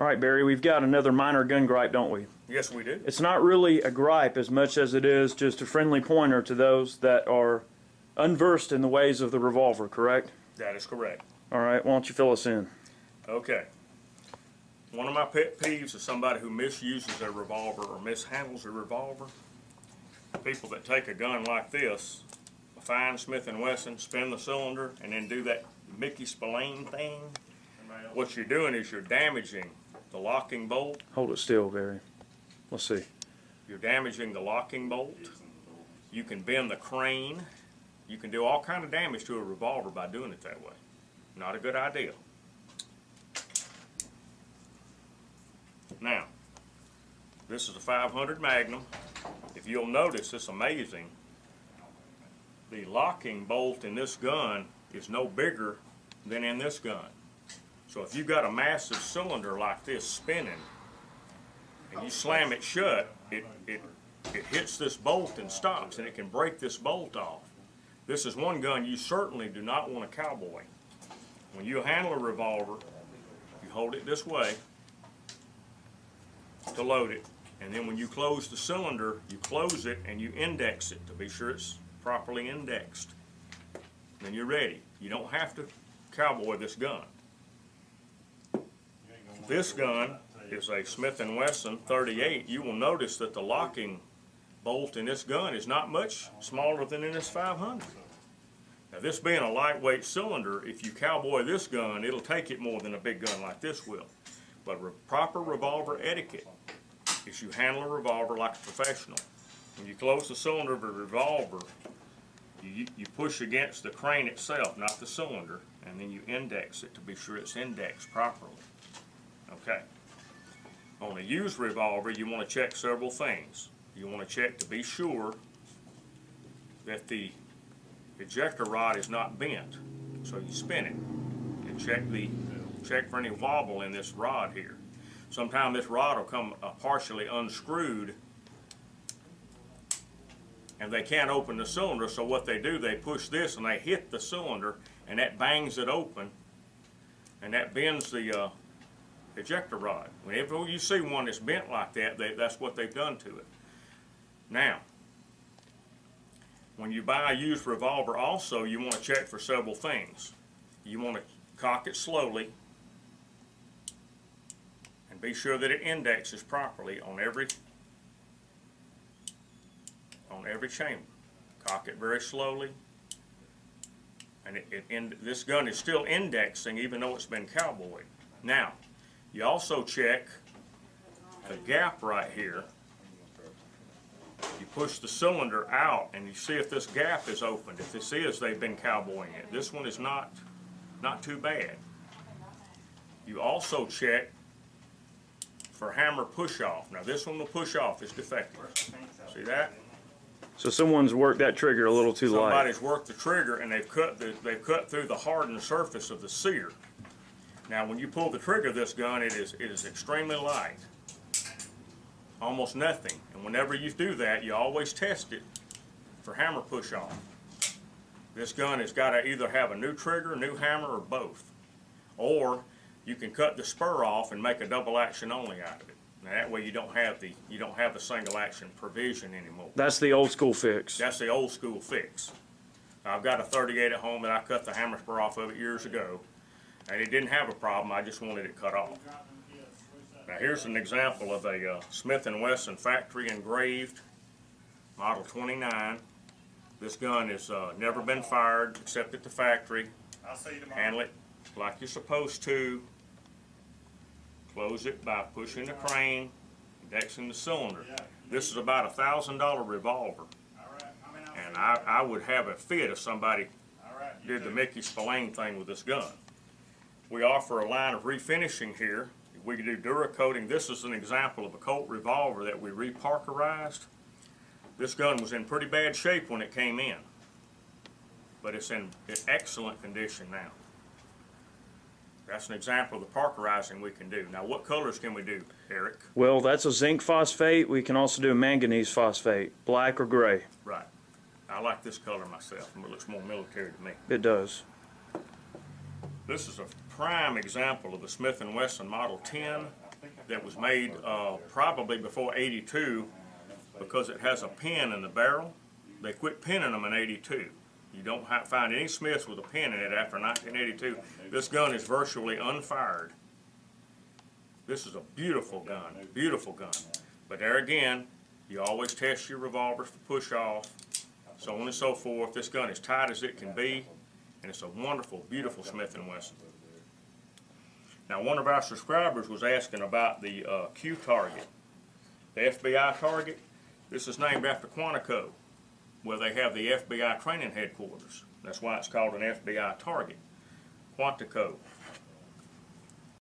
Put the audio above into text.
All right, Barry, we've got another minor gun gripe, don't we? Yes, we do. It's not really a gripe as much as it is just a friendly pointer to those that are unversed in the ways of the revolver, correct? That is correct. All right, why don't you fill us in? Okay. One of my pet peeves is somebody who misuses a revolver or mishandles a revolver. People that take a gun like this, a fine Smith & Wesson, spin the cylinder, and then do that Mickey Spillane thing. What you're doing is you're damaging the locking bolt. Hold it still, Barry. Let's see. You're damaging the locking bolt. You can bend the crane. You can do all kind of damage to a revolver by doing it that way. Not a good idea. Now, this is a 500 Magnum. If you'll notice, it's amazing. The locking bolt in this gun is no bigger than in this gun. So if you've got a massive cylinder like this spinning, and you slam it shut, it, it, it hits this bolt and stops, and it can break this bolt off. This is one gun you certainly do not want a cowboy. When you handle a revolver, you hold it this way to load it, and then when you close the cylinder, you close it and you index it to be sure it's properly indexed. Then you're ready. You don't have to cowboy this gun. This gun is a Smith & Wesson 38. You will notice that the locking bolt in this gun is not much smaller than in this 500. Now this being a lightweight cylinder, if you cowboy this gun, it'll take it more than a big gun like this will. But re proper revolver etiquette is you handle a revolver like a professional. When you close the cylinder of a revolver, you, you push against the crane itself, not the cylinder, and then you index it to be sure it's indexed properly. Okay. On a used revolver, you want to check several things. You want to check to be sure that the ejector rod is not bent. So you spin it and check the check for any wobble in this rod here. Sometimes this rod will come uh, partially unscrewed and they can't open the cylinder so what they do they push this and they hit the cylinder and that bangs it open and that bends the uh, ejector rod. Whenever you see one that's bent like that, they, that's what they've done to it. Now, when you buy a used revolver also, you want to check for several things. You want to cock it slowly and be sure that it indexes properly on every on every chamber. Cock it very slowly. And it, it, this gun is still indexing even though it's been cowboyed. Now, you also check the gap right here. You push the cylinder out and you see if this gap is opened. If this is, they've been cowboying it. This one is not, not too bad. You also check for hammer push off. Now this one will push off, it's defective. See that? So someone's worked that trigger a little too light. Somebody's worked the trigger and they've cut the, they've cut through the hardened surface of the sear. Now, when you pull the trigger of this gun, it is, it is extremely light. Almost nothing. And whenever you do that, you always test it for hammer push-off. This gun has got to either have a new trigger, new hammer, or both. Or you can cut the spur off and make a double action only out of it. Now that way you don't have the you don't have the single action provision anymore. That's the old school fix. That's the old school fix. I've got a 38 at home that I cut the hammer spur off of it years ago and it didn't have a problem, I just wanted it cut off. Now here's an example of a uh, Smith & Wesson factory engraved model 29. This gun has uh, never been fired except at the factory. Handle it like you're supposed to. Close it by pushing the crane, indexing the cylinder. This is about a thousand dollar revolver. And I, I would have a fit if somebody did the Mickey Spillane thing with this gun. We offer a line of refinishing here. We can do Duracoating. This is an example of a Colt revolver that we reparkerized. This gun was in pretty bad shape when it came in, but it's in excellent condition now. That's an example of the parkerizing we can do. Now, what colors can we do, Eric? Well, that's a zinc phosphate. We can also do a manganese phosphate, black or gray. Right. I like this color myself. It looks more military to me. It does. This is a prime example of the Smith & Wesson Model 10. that was made uh, probably before 82 because it has a pin in the barrel. They quit pinning them in 82. You don't find any Smiths with a pin in it after 1982. This gun is virtually unfired. This is a beautiful gun, beautiful gun. But there again, you always test your revolvers for push off, so on and so forth. This gun is tight as it can be, and it's a wonderful, beautiful Smith & Wesson. Now, one of our subscribers was asking about the uh, Q target, the FBI target. This is named after Quantico, where they have the FBI training headquarters. That's why it's called an FBI target. Quantico.